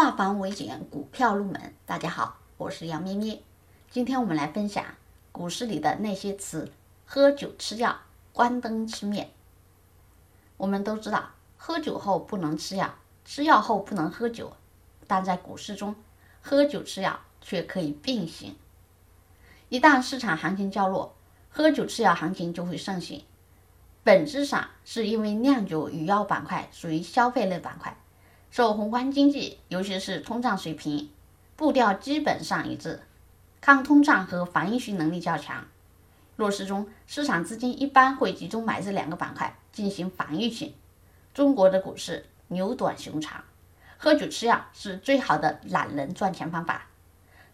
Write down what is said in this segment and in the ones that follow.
化繁为简，股票入门。大家好，我是杨咩咩。今天我们来分享股市里的那些词：喝酒吃药，关灯吃面。我们都知道，喝酒后不能吃药，吃药后不能喝酒。但在股市中，喝酒吃药却可以并行。一旦市场行情较弱，喝酒吃药行情就会盛行。本质上是因为酿酒与药板块属于消费类板块。受宏观经济，尤其是通胀水平步调基本上一致，抗通胀和防御性能力较强。弱势中，市场资金一般会集中买这两个板块进行防御性。中国的股市牛短熊长，喝酒吃药是最好的懒人赚钱方法。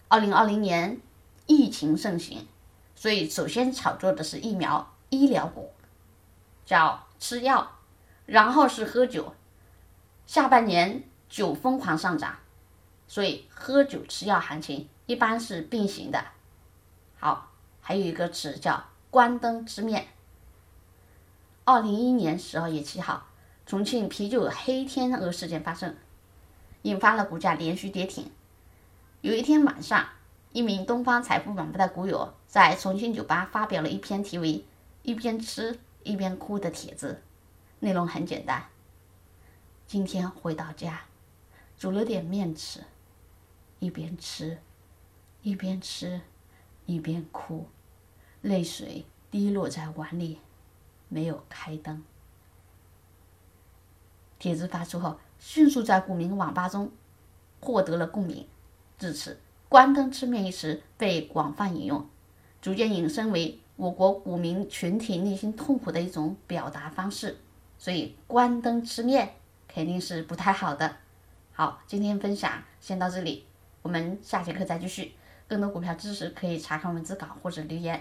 二零二零年疫情盛行，所以首先炒作的是疫苗医疗股，叫吃药，然后是喝酒。下半年酒疯狂上涨，所以喝酒吃药行情一般是并行的。好，还有一个词叫关灯吃面。二零一一年十二月七号，重庆啤酒黑天鹅事件发生，引发了股价连续跌停。有一天晚上，一名东方财富网的股友在重庆酒吧发表了一篇题为“一边吃一边哭”的帖子，内容很简单。今天回到家，煮了点面吃，一边吃，一边吃，一边哭，泪水滴落在碗里，没有开灯。帖子发出后，迅速在股民网吧中获得了共鸣，至此“关灯吃面”一词被广泛引用，逐渐引申为我国股民群体内心痛苦的一种表达方式。所以，关灯吃面。肯定是不太好的。好，今天分享先到这里，我们下节课再继续。更多股票知识可以查看文字稿或者留言。